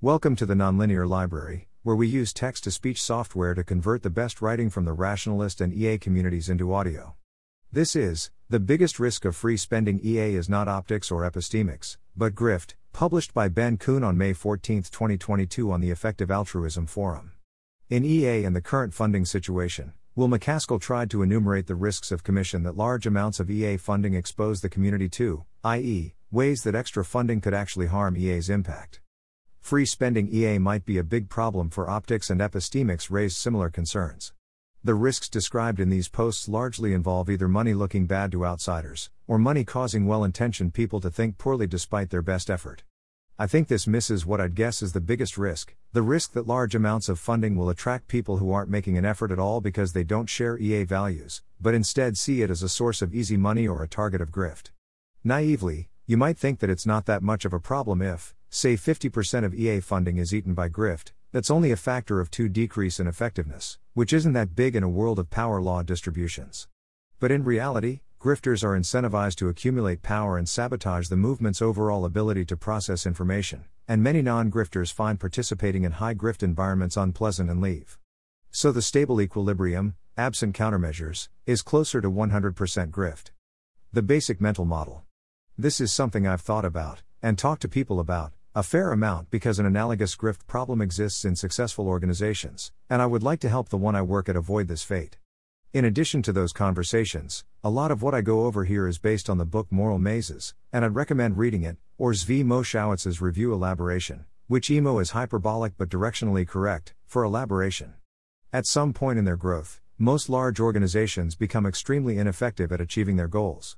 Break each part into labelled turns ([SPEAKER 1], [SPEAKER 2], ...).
[SPEAKER 1] Welcome to the Nonlinear Library, where we use text to speech software to convert the best writing from the rationalist and EA communities into audio. This is, The Biggest Risk of Free Spending EA is not optics or epistemics, but grift, published by Ben Kuhn on May 14, 2022 on the Effective Altruism Forum. In EA and the current funding situation, Will MacAskill tried to enumerate the risks of commission that large amounts of EA funding expose the community to, i.e., ways that extra funding could actually harm EA's impact. Free spending EA might be a big problem for optics and epistemics raised similar concerns. The risks described in these posts largely involve either money looking bad to outsiders, or money causing well intentioned people to think poorly despite their best effort. I think this misses what I'd guess is the biggest risk the risk that large amounts of funding will attract people who aren't making an effort at all because they don't share EA values, but instead see it as a source of easy money or a target of grift. Naively, you might think that it's not that much of a problem if, say 50% of EA funding is eaten by grift, that's only a factor of 2 decrease in effectiveness, which isn't that big in a world of power law distributions. But in reality, grifters are incentivized to accumulate power and sabotage the movement's overall ability to process information, and many non grifters find participating in high grift environments unpleasant and leave. So the stable equilibrium, absent countermeasures, is closer to 100% grift. The basic mental model. This is something I've thought about, and talked to people about, a fair amount because an analogous grift problem exists in successful organizations, and I would like to help the one I work at avoid this fate. In addition to those conversations, a lot of what I go over here is based on the book Moral Mazes, and I'd recommend reading it, or Zvi Mowshowitz's review elaboration, which emo is hyperbolic but directionally correct, for elaboration. At some point in their growth, most large organizations become extremely ineffective at achieving their goals.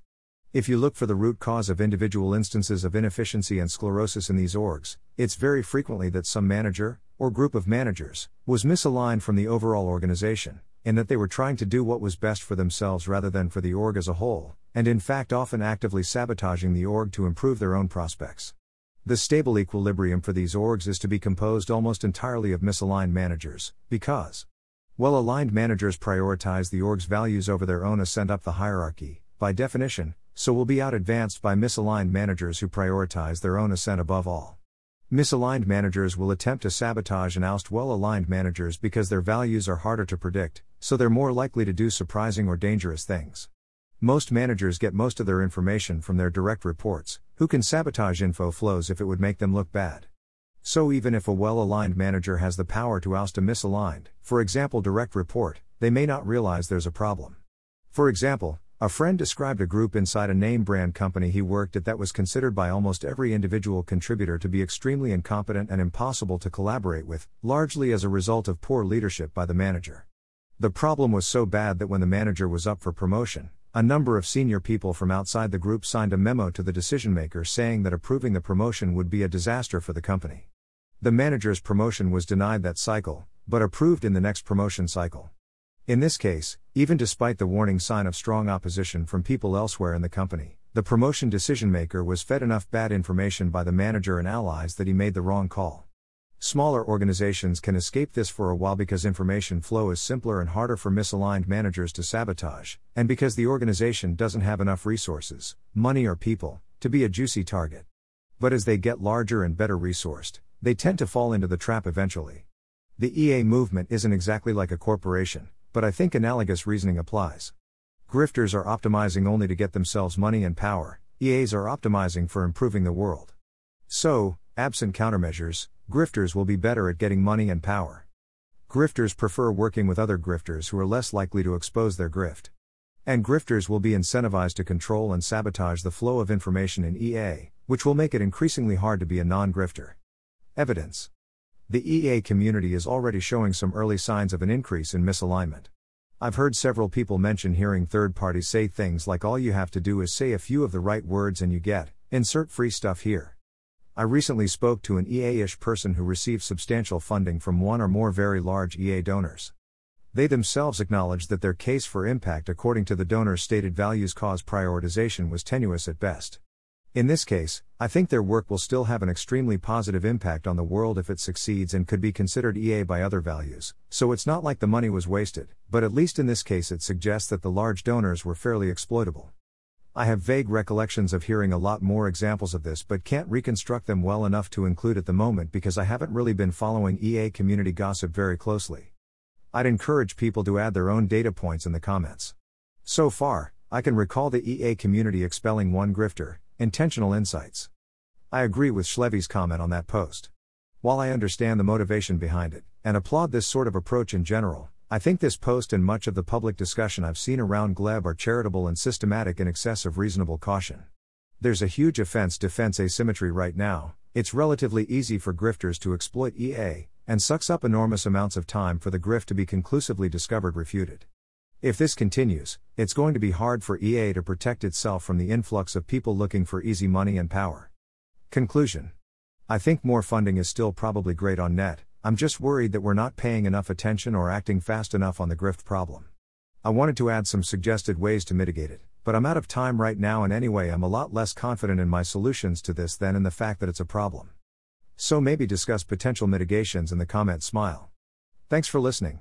[SPEAKER 1] If you look for the root cause of individual instances of inefficiency and sclerosis in these orgs, it's very frequently that some manager, or group of managers, was misaligned from the overall organization, in that they were trying to do what was best for themselves rather than for the org as a whole, and in fact often actively sabotaging the org to improve their own prospects. The stable equilibrium for these orgs is to be composed almost entirely of misaligned managers, because well aligned managers prioritize the org's values over their own ascent up the hierarchy, by definition, so will be out advanced by misaligned managers who prioritize their own ascent above all. Misaligned managers will attempt to sabotage and oust well aligned managers because their values are harder to predict, so they're more likely to do surprising or dangerous things. Most managers get most of their information from their direct reports, who can sabotage info flows if it would make them look bad. So, even if a well aligned manager has the power to oust a misaligned, for example, direct report, they may not realize there's a problem. For example, a friend described a group inside a name brand company he worked at that was considered by almost every individual contributor to be extremely incompetent and impossible to collaborate with, largely as a result of poor leadership by the manager. The problem was so bad that when the manager was up for promotion, a number of senior people from outside the group signed a memo to the decision maker saying that approving the promotion would be a disaster for the company. The manager's promotion was denied that cycle, but approved in the next promotion cycle. In this case, even despite the warning sign of strong opposition from people elsewhere in the company, the promotion decision maker was fed enough bad information by the manager and allies that he made the wrong call. Smaller organizations can escape this for a while because information flow is simpler and harder for misaligned managers to sabotage, and because the organization doesn't have enough resources, money, or people, to be a juicy target. But as they get larger and better resourced, they tend to fall into the trap eventually. The EA movement isn't exactly like a corporation, but I think analogous reasoning applies. Grifters are optimizing only to get themselves money and power, EAs are optimizing for improving the world. So, absent countermeasures, grifters will be better at getting money and power. Grifters prefer working with other grifters who are less likely to expose their grift. And grifters will be incentivized to control and sabotage the flow of information in EA, which will make it increasingly hard to be a non grifter. Evidence the EA community is already showing some early signs of an increase in misalignment. I've heard several people mention hearing third parties say things like all you have to do is say a few of the right words and you get, insert free stuff here. I recently spoke to an EA ish person who received substantial funding from one or more very large EA donors. They themselves acknowledged that their case for impact according to the donor's stated values cause prioritization was tenuous at best. In this case, I think their work will still have an extremely positive impact on the world if it succeeds and could be considered EA by other values, so it's not like the money was wasted, but at least in this case it suggests that the large donors were fairly exploitable. I have vague recollections of hearing a lot more examples of this but can't reconstruct them well enough to include at the moment because I haven't really been following EA community gossip very closely. I'd encourage people to add their own data points in the comments. So far, I can recall the EA community expelling one grifter, intentional insights. I agree with Shlevy's comment on that post. While I understand the motivation behind it, and applaud this sort of approach in general, I think this post and much of the public discussion I've seen around Gleb are charitable and systematic in excess of reasonable caution. There's a huge offense defense asymmetry right now, it's relatively easy for grifters to exploit EA, and sucks up enormous amounts of time for the grift to be conclusively discovered refuted. If this continues, it's going to be hard for EA to protect itself from the influx of people looking for easy money and power. Conclusion I think more funding is still probably great on net, I'm just worried that we're not paying enough attention or acting fast enough on the grift problem. I wanted to add some suggested ways to mitigate it, but I'm out of time right now, and anyway, I'm a lot less confident in my solutions to this than in the fact that it's a problem. So maybe discuss potential mitigations in the comment smile. Thanks for listening.